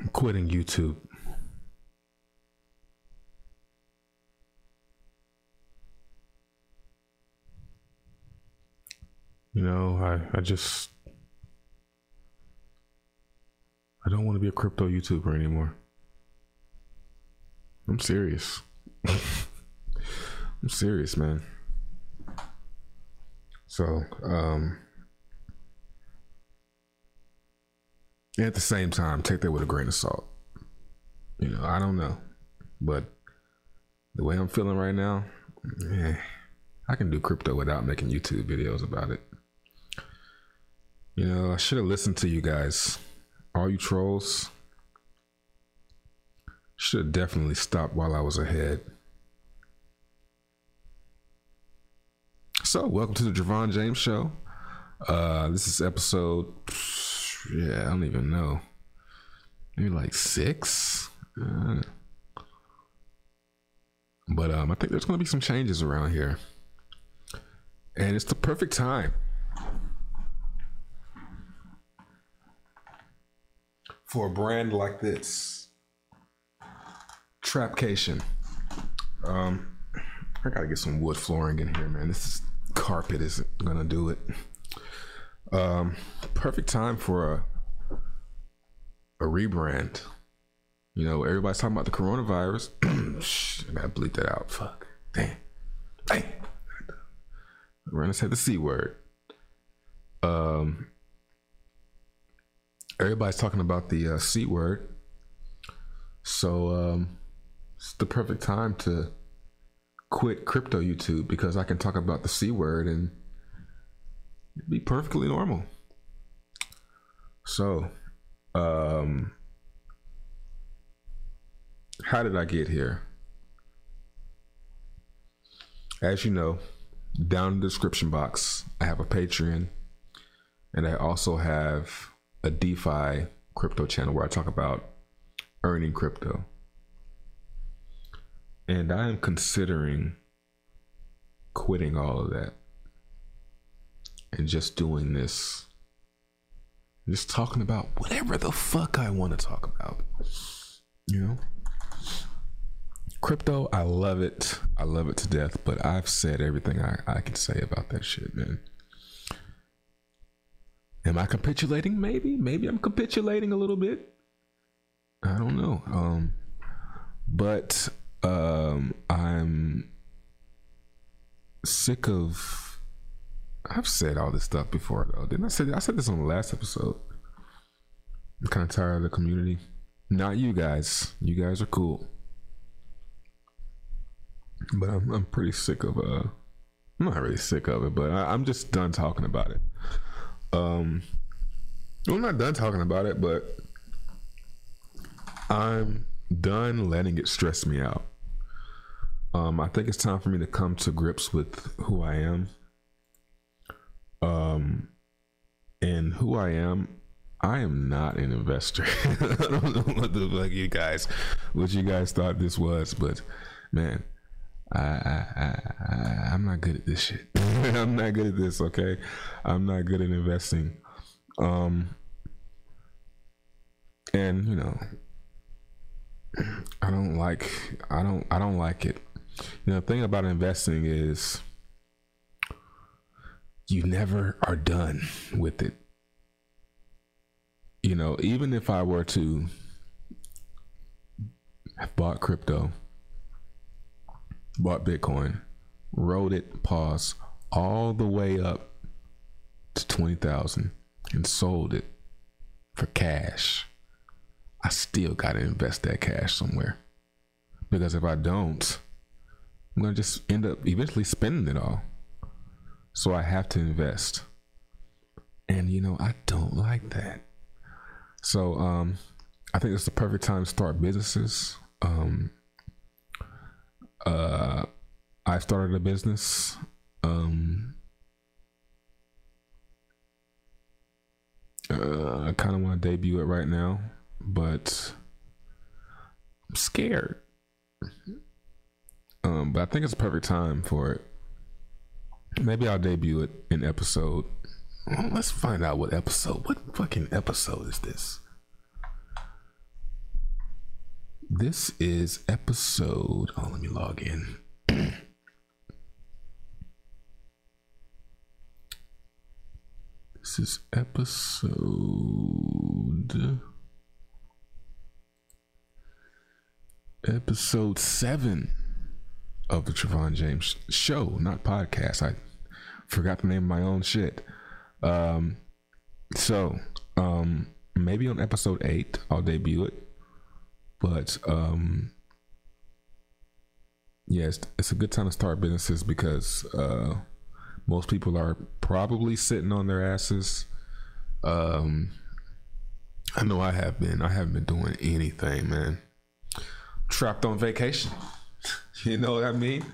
I'm quitting YouTube. You know, I, I just I don't want to be a crypto YouTuber anymore. I'm serious. I'm serious, man. So, um at the same time, take that with a grain of salt. You know, I don't know. But the way I'm feeling right now, eh, I can do crypto without making YouTube videos about it. You know, I should have listened to you guys. All you trolls. Should have definitely stopped while I was ahead. So, welcome to the Javon James Show. Uh, this is episode, yeah, I don't even know. Maybe like six. Uh, but um, I think there's going to be some changes around here, and it's the perfect time for a brand like this, Trapcation. Um, I gotta get some wood flooring in here, man. This is, carpet isn't gonna do it. Um, perfect time for a a rebrand. You know, everybody's talking about the coronavirus. Shh, I gotta bleep that out. Fuck. Damn. Damn. We're gonna say the C word. Um, everybody's talking about the uh, C word. So um, it's the perfect time to quit crypto YouTube because I can talk about the C word and be perfectly normal. So, um, how did I get here? As you know, down in the description box, I have a Patreon and I also have a DeFi crypto channel where I talk about earning crypto. And I am considering quitting all of that and just doing this. Just talking about whatever the fuck I want to talk about. You know? Crypto, I love it. I love it to death, but I've said everything I, I can say about that shit, man. Am I capitulating? Maybe. Maybe I'm capitulating a little bit. I don't know. Um, but um, I'm sick of. I've said all this stuff before, though. Didn't I say? I said this on the last episode. I'm kind of tired of the community. Not you guys. You guys are cool, but I'm I'm pretty sick of uh. I'm not really sick of it, but I, I'm just done talking about it. Um, I'm not done talking about it, but I'm done letting it stress me out. Um, I think it's time for me to come to grips with who I am. Um, and who I am, I am not an investor. I don't know what the fuck you guys, what you guys thought this was, but man, I, I, I, I'm not good at this shit. I'm not good at this. Okay, I'm not good at investing. Um, and you know, I don't like. I don't. I don't like it. You know, the thing about investing is you never are done with it. You know, even if I were to have bought crypto, bought Bitcoin, rode it, pause, all the way up to 20,000 and sold it for cash, I still got to invest that cash somewhere. Because if I don't, I'm going to just end up eventually spending it all. So I have to invest. And you know, I don't like that. So um I think it's the perfect time to start businesses. Um uh I started a business um uh, I kind of want to debut it right now, but I'm scared. Um, but I think it's a perfect time for it. Maybe I'll debut it in episode. Let's find out what episode. What fucking episode is this? this is episode. Oh, let me log in. this is episode. Episode seven of the Travon James show, not podcast. I forgot the name of my own shit. Um, so, um, maybe on episode eight, I'll debut it. But, um, yes, yeah, it's, a good time to start businesses because, uh, most people are probably sitting on their asses. Um, I know I have been. I haven't been doing anything, man. Trapped on vacation. you know what I mean?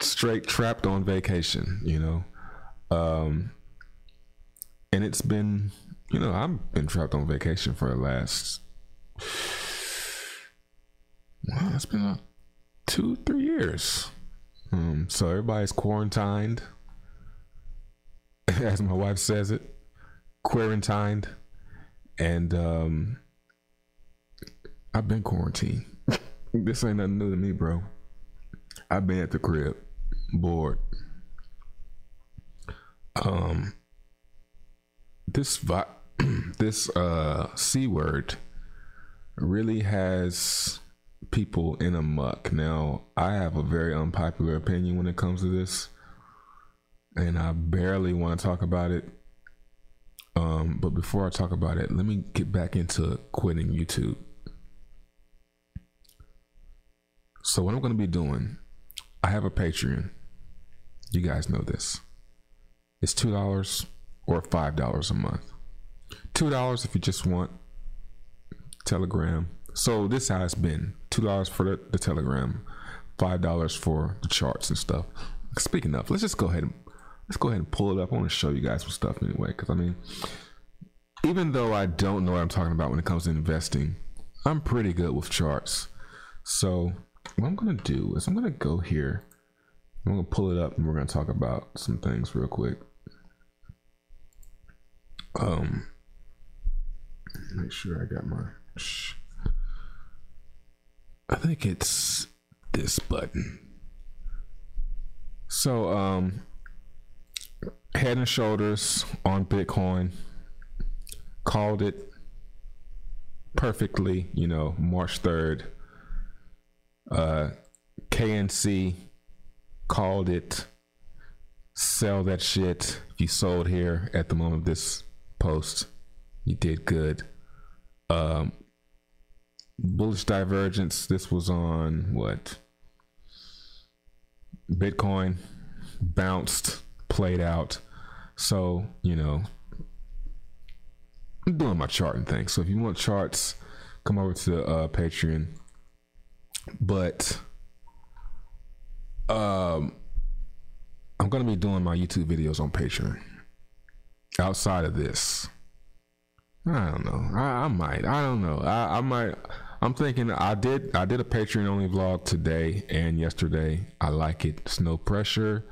Straight trapped on vacation, you know. Um, and it's been, you know, I've been trapped on vacation for the last, well, it's been two, three years. Um, so everybody's quarantined, as my wife says it, quarantined, and um, I've been quarantined. this ain't nothing new to me, bro. I've been at the crib, bored. Um, this vi- this uh c word really has people in a muck. Now, I have a very unpopular opinion when it comes to this, and I barely want to talk about it. Um, but before I talk about it, let me get back into quitting YouTube. So, what I'm going to be doing, I have a Patreon. You guys know this. It's $2 or $5 a month. $2 if you just want Telegram. So this has been $2 for the, the Telegram, $5 for the charts and stuff. Speaking of, let's just go ahead and let's go ahead and pull it up. I want to show you guys some stuff anyway, because I mean, even though I don't know what I'm talking about when it comes to investing, I'm pretty good with charts. So what I'm gonna do is I'm gonna go here. I'm gonna pull it up and we're gonna talk about some things real quick. Um, make sure I got my. I think it's this button. So, um, Head and Shoulders on Bitcoin called it perfectly. You know, March third. Uh, KNC called it. Sell that shit. If you sold here at the moment of this post. You did good. Um, bullish divergence. This was on what? Bitcoin bounced, played out. So you know, I'm doing my charting thing. So if you want charts, come over to uh, Patreon. But um, I'm gonna be doing my YouTube videos on Patreon outside of this? I don't know. I, I might. I don't know. I, I might. I'm thinking. I did. I did a Patreon only vlog today and yesterday. I like it. It's no pressure.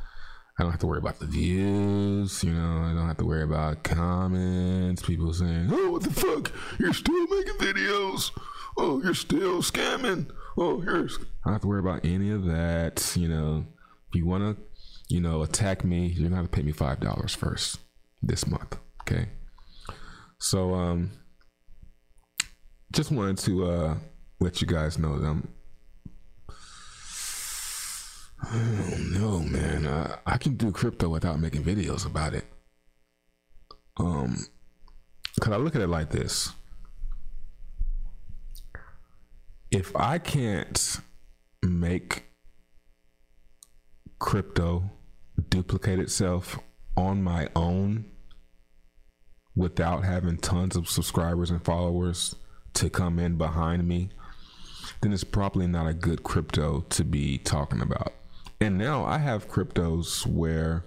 I don't have to worry about the views. You know, I don't have to worry about comments. People saying, "Oh, what the fuck? You're still making videos? Oh, you're still scamming? Oh, here's." I don't have to worry about any of that. You know, if you want to, you know, attack me, you're gonna have to pay me five dollars first this month. Okay. So um just wanted to uh let you guys know that I'm Oh no, man. I, I can do crypto without making videos about it. Um cuz I look at it like this. If I can't make crypto duplicate itself on my own without having tons of subscribers and followers to come in behind me, then it's probably not a good crypto to be talking about. And now I have cryptos where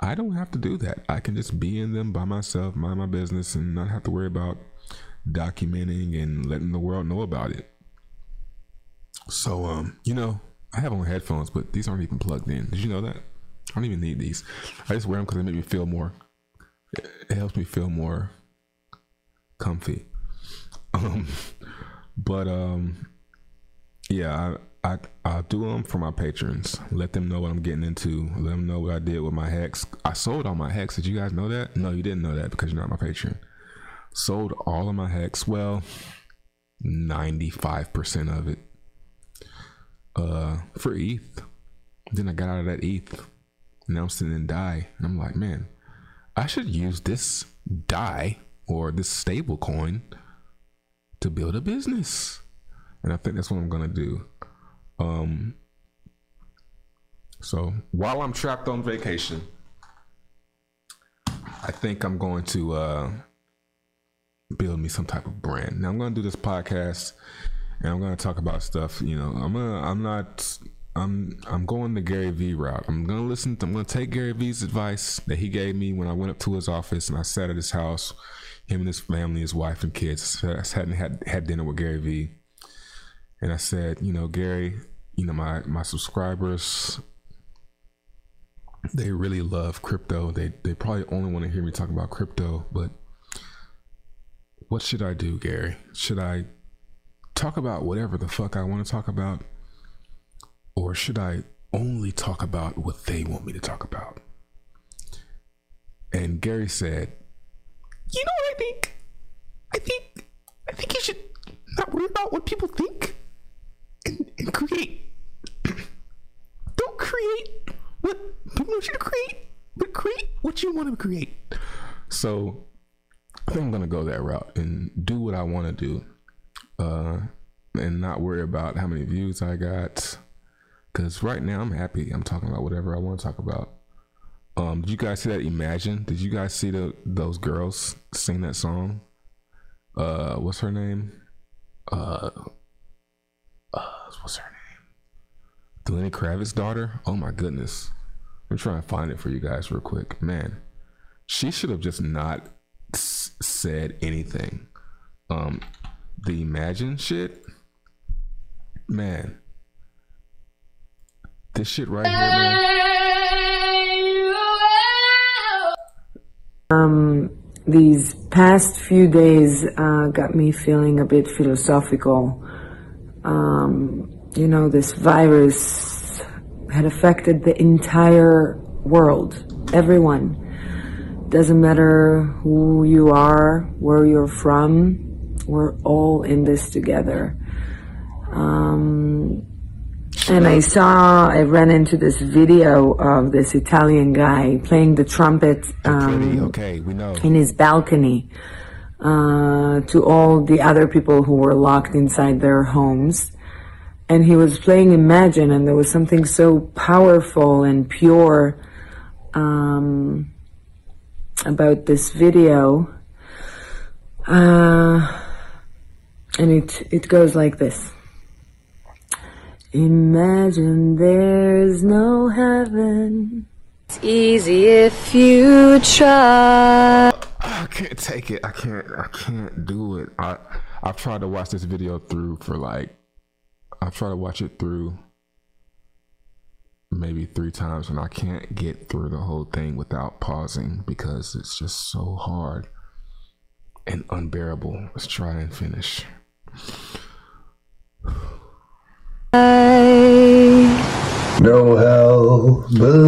I don't have to do that. I can just be in them by myself, mind my business, and not have to worry about documenting and letting the world know about it. So, um, you know, I have on headphones, but these aren't even plugged in. Did you know that? I don't even need these. I just wear them because they make me feel more. It helps me feel more comfy. Um, but um, Yeah, I, I I do them for my patrons. Let them know what I'm getting into. Let them know what I did with my hex. I sold all my hex. Did you guys know that? No, you didn't know that because you're not my patron. Sold all of my hex. Well, ninety five percent of it. Uh, for ETH. Then I got out of that ETH. I'm sitting in DAI, and I'm like, man, I should use this DAI or this stable coin to build a business. And I think that's what I'm gonna do. Um so while I'm trapped on vacation, I think I'm going to uh build me some type of brand. Now I'm gonna do this podcast and I'm gonna talk about stuff, you know, I'm gonna I'm not I'm I'm going the Gary Vee route. I'm gonna listen. To, I'm gonna take Gary Vee's advice that he gave me when I went up to his office and I sat at his house, him and his family, his wife and kids. I sat and had had dinner with Gary Vee, and I said, you know, Gary, you know, my my subscribers, they really love crypto. They they probably only want to hear me talk about crypto, but what should I do, Gary? Should I talk about whatever the fuck I want to talk about? Or should I only talk about what they want me to talk about? And Gary said, You know what I think? I think I think you should not worry about what people think and, and create. Don't create what people want you to create, but create what you want to create. So I think I'm gonna go that route and do what I want to do, uh, and not worry about how many views I got Cause right now I'm happy. I'm talking about whatever I want to talk about. Um, did you guys see that? Imagine. Did you guys see the those girls sing that song? Uh, what's her name? Uh, uh what's her name? Lenny Kravitz's daughter. Oh my goodness. I'm trying to find it for you guys real quick. Man, she should have just not s- said anything. Um, the Imagine shit. Man, this shit right here, man. Um, these past few days uh, got me feeling a bit philosophical. Um, you know, this virus had affected the entire world, everyone. Doesn't matter who you are, where you're from, we're all in this together. Um, and I saw, I ran into this video of this Italian guy playing the trumpet um, okay, we know. in his balcony uh, to all the other people who were locked inside their homes. And he was playing Imagine, and there was something so powerful and pure um, about this video. Uh, and it, it goes like this. Imagine there's no heaven. It's easy if you try. I can't take it. I can't. I can't do it. I I've tried to watch this video through for like. I've tried to watch it through maybe three times, and I can't get through the whole thing without pausing because it's just so hard and unbearable. Let's try and finish. No hell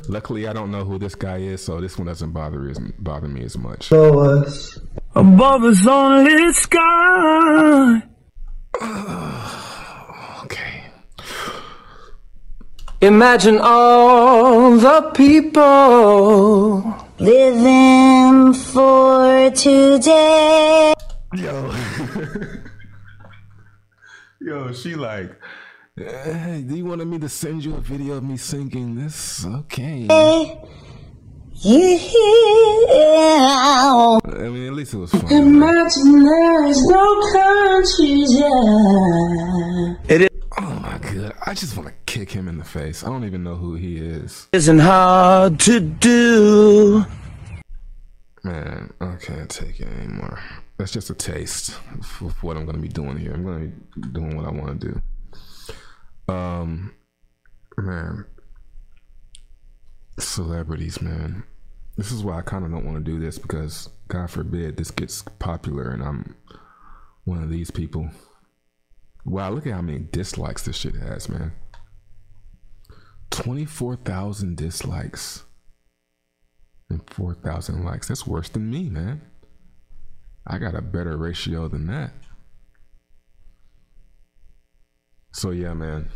Luckily, I don't know who this guy is, so this one doesn't bother as, bother me as much. below us. Above us only sky. Okay. Imagine all the people. Living for today. Yo. Yo, she like, "Eh, do you want me to send you a video of me singing this? Okay. You hear? I mean, at least it was fun. Imagine there's no countries. yeah. It is. Oh my god, I just want to kick him in the face. I don't even know who he is. isn't hard to do. Man, I can't take it anymore. That's just a taste of what I'm gonna be doing here. I'm gonna be doing what I want to do. Um, man, celebrities, man. This is why I kind of don't want to do this because, God forbid, this gets popular and I'm one of these people. Wow, look at how many dislikes this shit has, man. 24,000 dislikes and 4,000 likes. That's worse than me, man. I got a better ratio than that. So, yeah, man.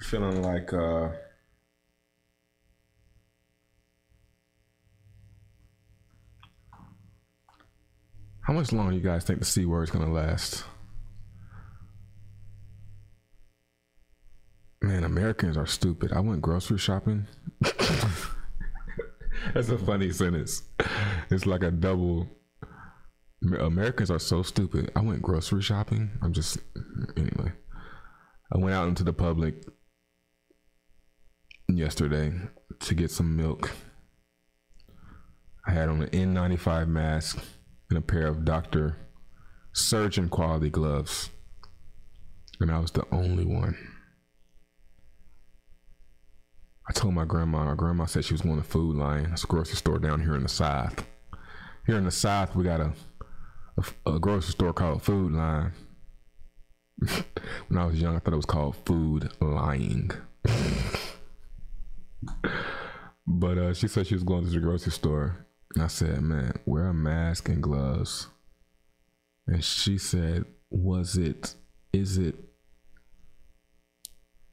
Feeling like, uh, How much longer you guys think the C word is gonna last? Man, Americans are stupid. I went grocery shopping. That's a funny sentence. It's like a double. Americans are so stupid. I went grocery shopping. I'm just anyway. I went out into the public yesterday to get some milk. I had on an N95 mask and a pair of Dr. Surgeon quality gloves. And I was the only one. I told my grandma, my grandma said she was going to Food Lion. It's a grocery store down here in the South. Here in the South, we got a, a, grocery store called Food Lion. when I was young, I thought it was called Food Lying. but uh, she said she was going to the grocery store And I said, man, wear a mask and gloves. And she said, was it, is it,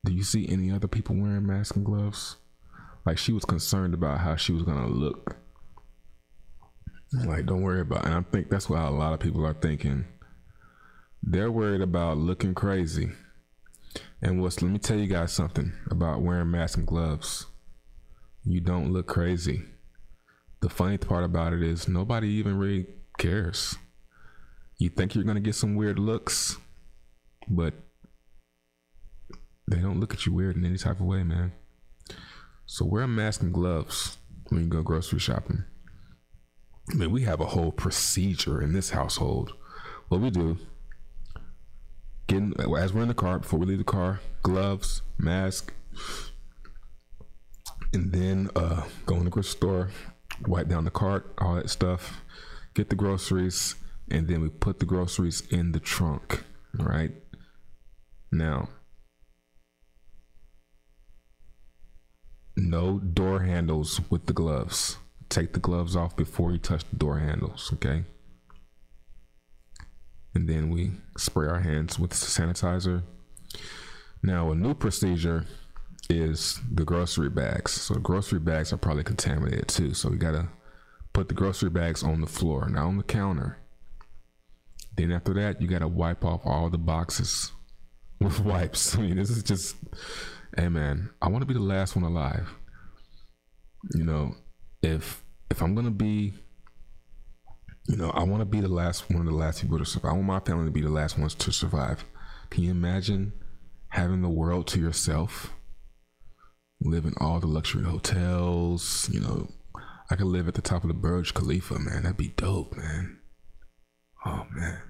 do you see any other people wearing masks and gloves? Like she was concerned about how she was going to look. Like, don't worry about it. And I think that's what a lot of people are thinking. They're worried about looking crazy. And what's, let me tell you guys something about wearing masks and gloves. You don't look crazy the funny part about it is nobody even really cares. You think you're gonna get some weird looks, but they don't look at you weird in any type of way, man. So wear a mask and gloves when you go grocery shopping. I mean, we have a whole procedure in this household. What we do, getting as we're in the car before we leave the car, gloves, mask, and then uh, go in the grocery store, wipe down the cart, all that stuff, get the groceries, and then we put the groceries in the trunk, right? Now, no door handles with the gloves. Take the gloves off before you touch the door handles, okay? And then we spray our hands with sanitizer. Now, a new procedure is the grocery bags. So grocery bags are probably contaminated too. So we gotta put the grocery bags on the floor, not on the counter. Then after that, you gotta wipe off all the boxes with wipes. I mean, this is just, hey man, I want to be the last one alive. You know, if if I'm gonna be, you know, I want to be the last one of the last people to survive. I want my family to be the last ones to survive. Can you imagine having the world to yourself? live in all the luxury hotels. You know, I could live at the top of the Burj Khalifa, man. That'd be dope, man. Oh man,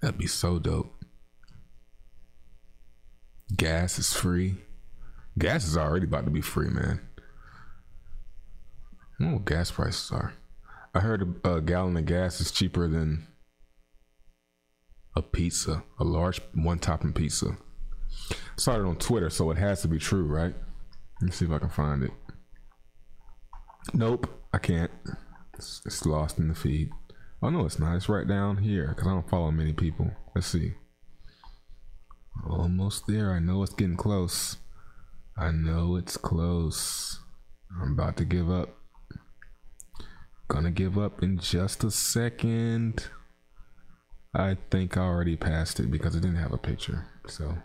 that'd be so dope. Gas is free. Gas is already about to be free, man. What gas prices are. I heard a, a gallon of gas is cheaper than a pizza, a large one topping pizza started on Twitter, so it has to be true, right? Let me see if I can find it. Nope, I can't. It's, it's lost in the feed. Oh no, it's not. It's right down here because I don't follow many people. Let's see. Almost there. I know it's getting close. I know it's close. I'm about to give up. Gonna give up in just a second. I think I already passed it because it didn't have a picture. So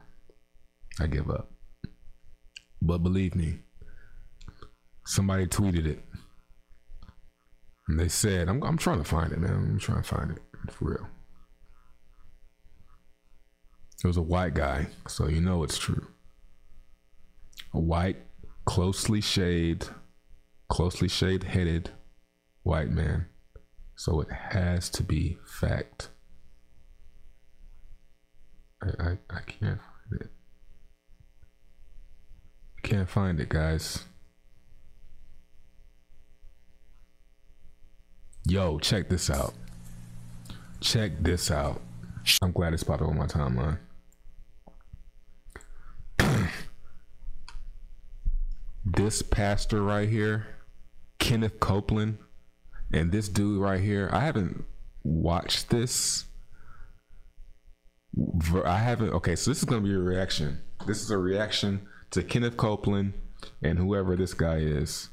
I give up. But believe me, somebody tweeted it. And they said, I'm, I'm trying to find it, man. I'm trying to find it for real. It was a white guy, so you know it's true. A white, closely shaved, closely shaved headed white man. So it has to be fact. I, I, I can't find it. Can't find it, guys. Yo, check this out. Check this out. I'm glad it's popped on my timeline. this pastor right here, Kenneth Copeland, and this dude right here, I haven't watched this. I haven't. Okay, so this is going to be a reaction. This is a reaction to Kenneth Copeland and whoever this guy is.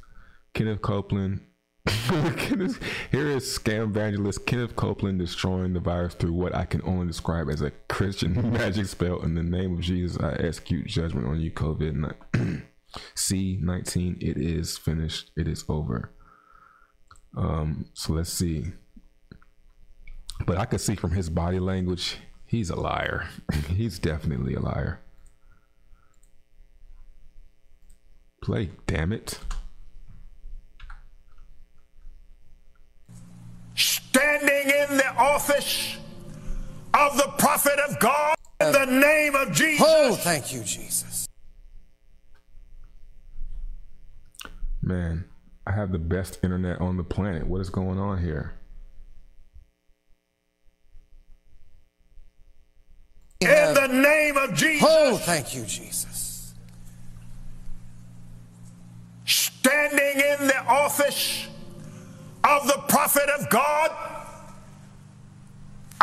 Kenneth Copeland. Kenneth, here is scam evangelist Kenneth Copeland destroying the virus through what I can only describe as a Christian magic spell. In the name of Jesus, I execute judgment on you, COVID C nineteen. It is finished. It is over. Um, so let's see. But I could see from his body language, he's a liar. he's definitely a liar. Play, damn it. Standing in the office of the prophet of God in the name of Jesus. Oh, thank you, Jesus. Man, I have the best internet on the planet. What is going on here? In the name of Jesus. Oh, thank you, Jesus. Standing in the office of the prophet of God,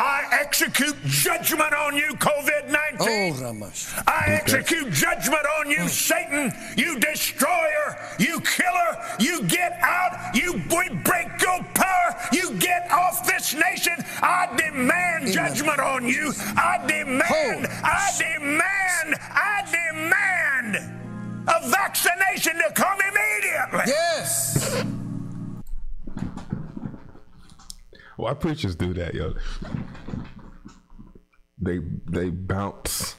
I execute judgment on you, COVID 19. Oh, Ramash. I execute judgment on you, hmm. Satan, you destroyer, you killer. You get out, you we break your power, you get off this nation. I demand judgment on you. I demand, I demand, I demand a vaccination to come immediately. Yes. Why preachers do that, yo? They they bounce.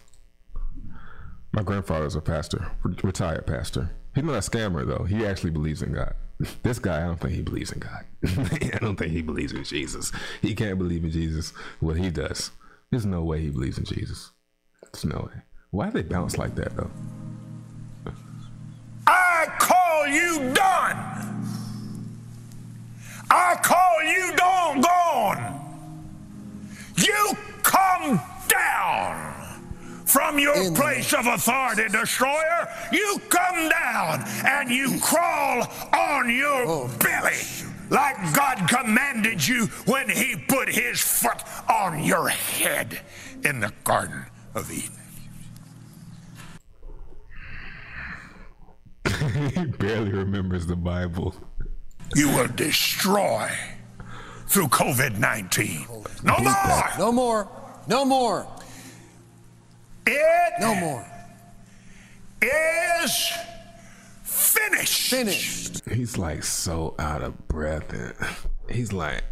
My grandfather's a pastor, retired pastor. He's not a scammer though. He actually believes in God. This guy, I don't think he believes in God. I don't think he believes in Jesus. He can't believe in Jesus. What he does, there's no way he believes in Jesus. There's no way. Why do they bounce like that though? I call you done. I call you done gone. You come down from your place of authority, destroyer. You come down and you crawl on your oh, belly like God commanded you when He put His foot on your head in the Garden of Eden. he barely remembers the Bible. You will destroy through COVID 19. No more! No more. No more. It No more. is finished. Finished. He's like so out of breath, and he's like,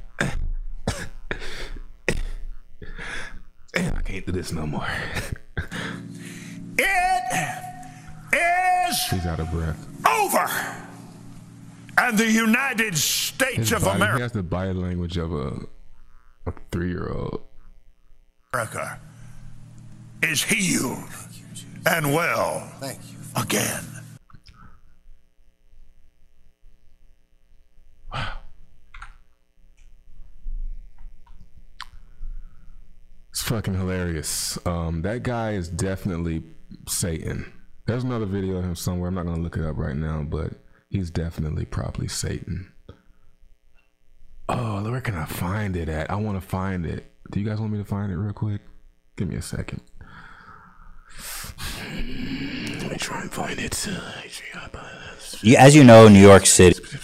I can't do this no more." It is He's out of breath. over. And the United States His of body, he has the body language of a a three year old. America is healed and well Thank you. again. It's fucking hilarious. Um, that guy is definitely Satan. There's another video of him somewhere. I'm not gonna look it up right now, but he's definitely probably Satan. Oh, where can I find it at? I want to find it. Do you guys want me to find it real quick? Give me a second. Let me try and find it. You, as you know, New York City. Let me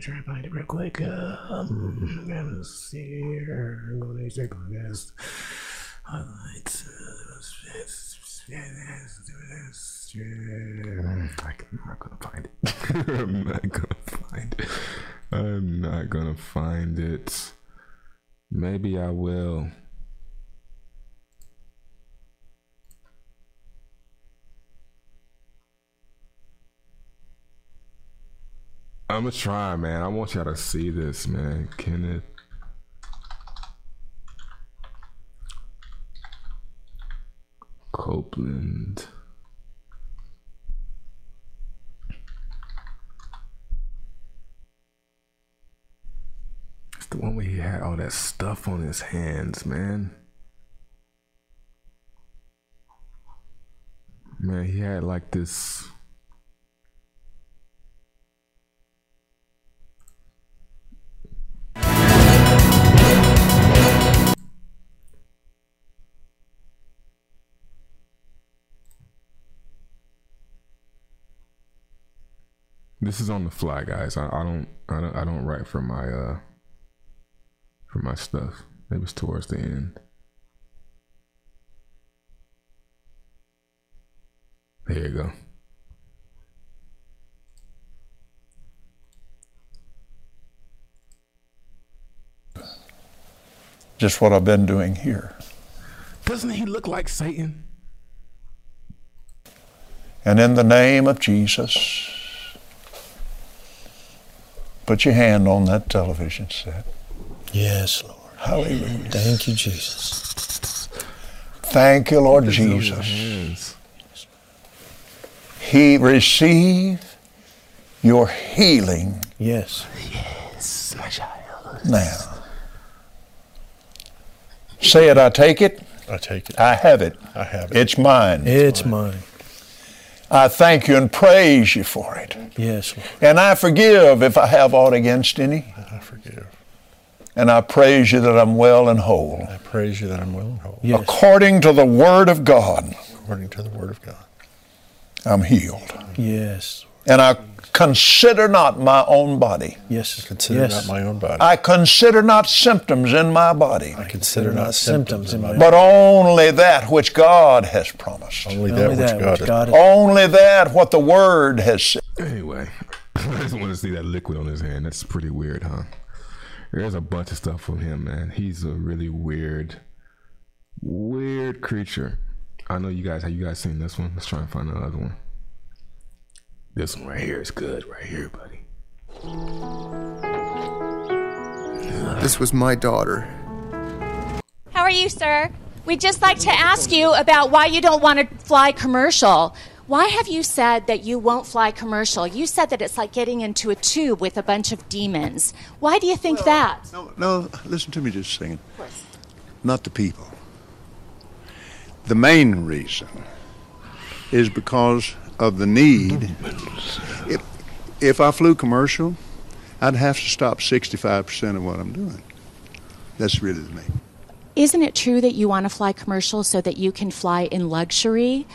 try and find it real quick. Um, I'm see here. I'm gonna check on this. Highlights. I'm not gonna find it. I'm not gonna find it. I'm not gonna find it. Maybe I will. I'm gonna try, man. I want y'all to see this, man. Kenneth. Copeland. It's the one where he had all that stuff on his hands, man. Man, he had like this. This is on the fly, guys. I, I don't, I don't, I don't write for my, uh, for my stuff. It was towards the end. There you go. Just what I've been doing here. Doesn't he look like Satan? And in the name of Jesus, put your hand on that television set. Yes, Lord. Hallelujah. Thank you, Jesus. Thank you, Lord This is on your Jesus. He receive your healing Yes. Yes, my child. now. Say it, I take it. I take it. I have it. I have it. It's mine. It's mine. I thank you and praise you for it. Yes, Lord. And I forgive if I have aught against any. I forgive. And I praise you that I'm well and whole. I praise you that I'm well and whole. Yes. According to the word of God, According to the word of God. I'm healed. Yes. And I consider not my own body. Yes. I Consider yes. not my own body. I consider not symptoms in my body, I consider not symptoms in my but only that which God has promised. Only that Only which that God which has God has Only that what the word has said. Anyway, I just want to see that liquid on his hand. That's pretty weird, huh? There's a bunch of stuff from him, man. He's a really weird, weird creature. I know you guys. Have you guys seen this one? Let's try and find another one. This one right here is good, right here, buddy. This was my daughter. How are you, sir? We'd just like to ask you about why you don't want to fly commercial. Why have you said that you won't fly commercial? You said that it's like getting into a tube with a bunch of demons. Why do you think that? No, no, listen to me just a second. Of course. Not the people. The main reason is because of the need. If, if I flew commercial, I'd have to stop 65% of what I'm doing. That's really the main. Isn't it true that you want to fly commercial so that you can fly in luxury?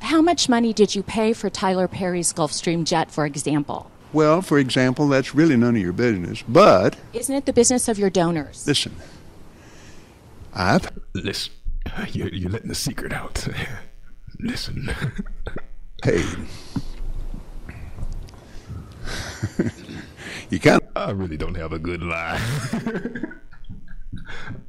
How much money did you pay for Tyler Perry's Gulfstream jet, for example? Well, for example, that's really none of your business. But Isn't it the business of your donors? listen, I've Listen, you're, you're letting the secret out. Listen. paid. you can't. I really don't have a good lie.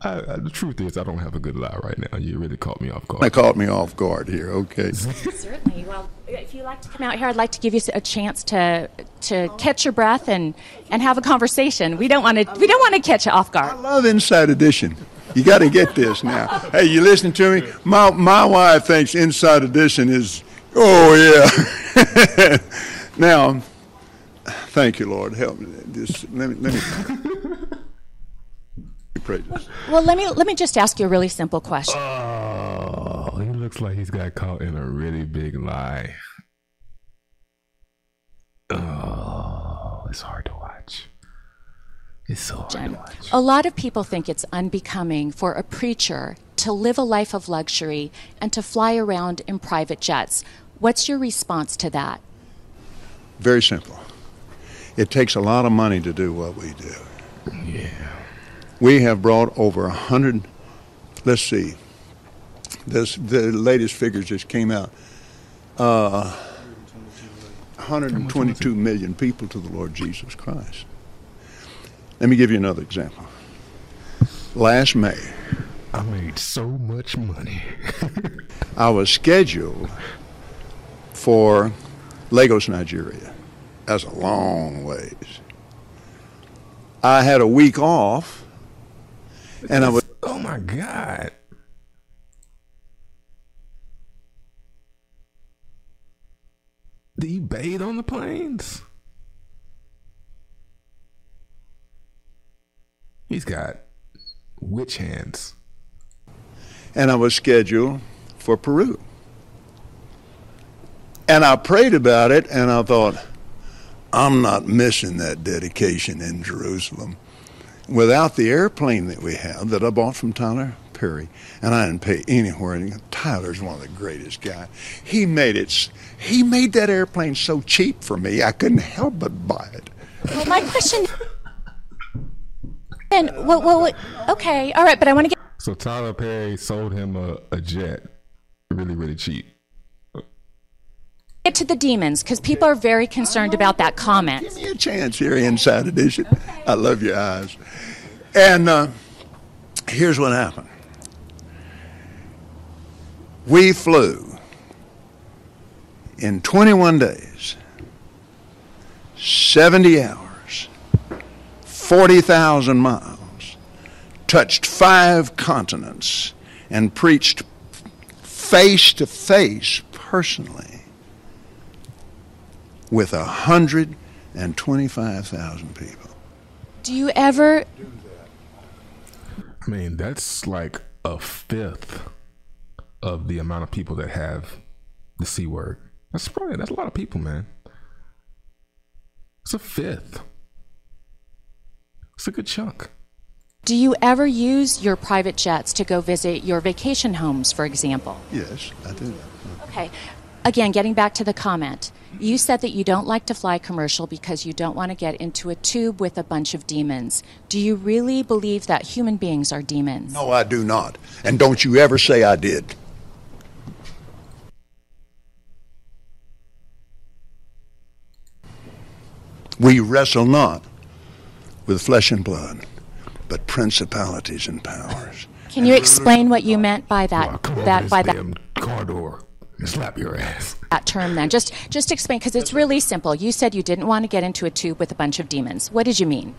I, I, the truth is, I don't have a good lie right now. You really caught me off guard. I caught me off guard here. Okay. Certainly. Well, if you like to come out here, I'd like to give you a chance to to catch your breath and, and have a conversation. We don't want to we don't want to catch you off guard. I love Inside Edition. You got to get this now. Hey, you listen to me? My my wife thinks Inside Edition is. Oh yeah. now, thank you, Lord. Help me. Just let me let me. Praise this. Well, let me let me just ask you a really simple question. Oh, he looks like he's got caught in a really big lie. Oh, it's hard to watch. It's so hard to watch. a lot of people think it's unbecoming for a preacher to live a life of luxury and to fly around in private jets. What's your response to that? Very simple. It takes a lot of money to do what we do. Yeah. We have brought over a hundred. Let's see. This the latest figures just came out. Uh, 122 million people to the Lord Jesus Christ. Let me give you another example. Last May, I made so much money. I was scheduled for Lagos, Nigeria. That's a long ways. I had a week off, and I was. Oh my God. Do you bathe on the planes? He's got witch hands. And I was scheduled for Peru. And I prayed about it and I thought, I'm not missing that dedication in Jerusalem. Without the airplane that we have that I bought from Tyler Perry, and I didn't pay anywhere. And Tyler's one of the greatest guys. He made it. He made that airplane so cheap for me, I couldn't help but buy it. Well, my question. And well, well, okay, all right, but I want to get So Tyler Perry sold him a, a jet, really, really cheap. get to the demons because people are very concerned about that comment. Give me a chance here, Inside Edition. I love your eyes. And uh, here's what happened. We flew in 21 days, 70 hours, 40,000 miles, touched five continents, and preached face to face personally with 125,000 people. Do you ever? I mean, that's like a fifth of the amount of people that have the C word. That's probably that's a lot of people, man. It's a fifth. It's a good chunk. Do you ever use your private jets to go visit your vacation homes, for example? Yes, I do that. Okay. Again, getting back to the comment, you said that you don't like to fly commercial because you don't want to get into a tube with a bunch of demons. Do you really believe that human beings are demons? No, I do not. And don't you ever say I did. We wrestle not with flesh and blood, but principalities and powers. Can you explain what you meant by that? Come that by that damn car door slap your ass. that term then just just explain because it's really simple you said you didn't want to get into a tube with a bunch of demons what did you mean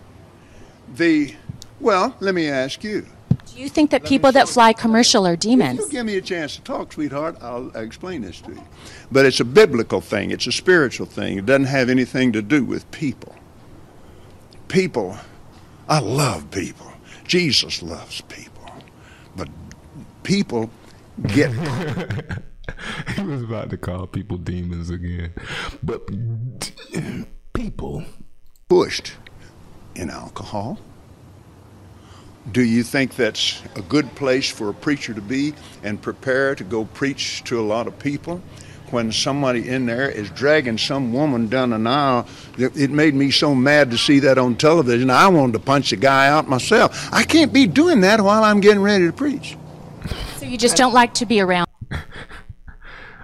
The, well, let me ask you. do you think that people that fly commercial are If demons you give me a chance to talk, sweetheart, I'll explain this to you. But it's a biblical thing, it's a spiritual thing. It doesn't have anything to do with people. People, I love people. Jesus loves people. But people get he was about to call people demons again. But people. pushed in alcohol. Do you think that's a good place for a preacher to be and prepare to go preach to a lot of people? When somebody in there is dragging some woman down an aisle, it it made me so mad to see that on television. I wanted to punch the guy out myself. I can't be doing that while I'm getting ready to preach. so you just don't like to be around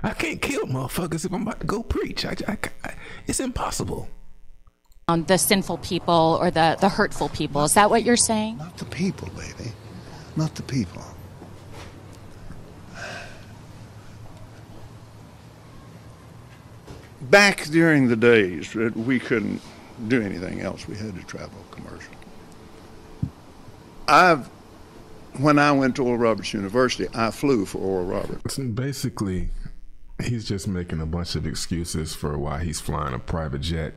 I can't kill motherfuckers if I'm about to go preach. I, I, I- it's impossible. Um, the sinful people or the, the hurtful people is that what you're saying Not the people, baby. Not the people. Back during the days that we couldn't do anything else, we had to travel commercial. I've, when I went to Oral Roberts University, I flew for Oral Roberts. Basically, he's just making a bunch of excuses for why he's flying a private jet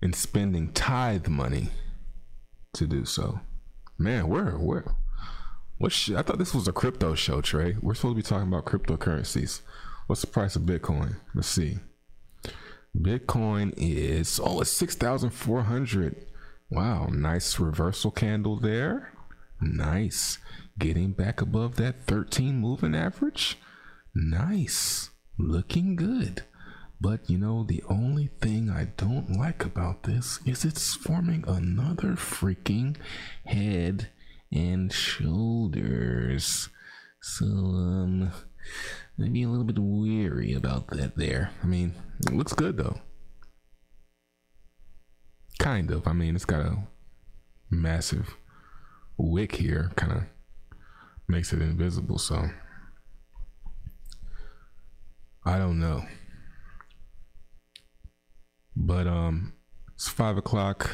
and spending tithe money to do so. Man, where, where, what? Sh- I thought this was a crypto show, Trey. We're supposed to be talking about cryptocurrencies. What's the price of Bitcoin? Let's see. Bitcoin is oh, it's six thousand four hundred. Wow, nice reversal candle there. Nice, getting back above that thirteen moving average. Nice, looking good. But you know, the only thing I don't like about this is it's forming another freaking head and shoulders. So, um, maybe a little bit weary about that there. I mean, it looks good though. Kind of. I mean, it's got a massive wick here, kind of makes it invisible. So, I don't know. But um, it's five o'clock.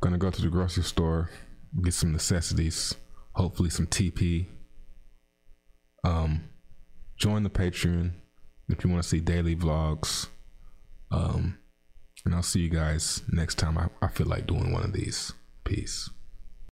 Gonna go to the grocery store, get some necessities, hopefully some TP. Um, join the Patreon if you want to see daily vlogs. Um, and I'll see you guys next time I, I feel like doing one of these. Peace.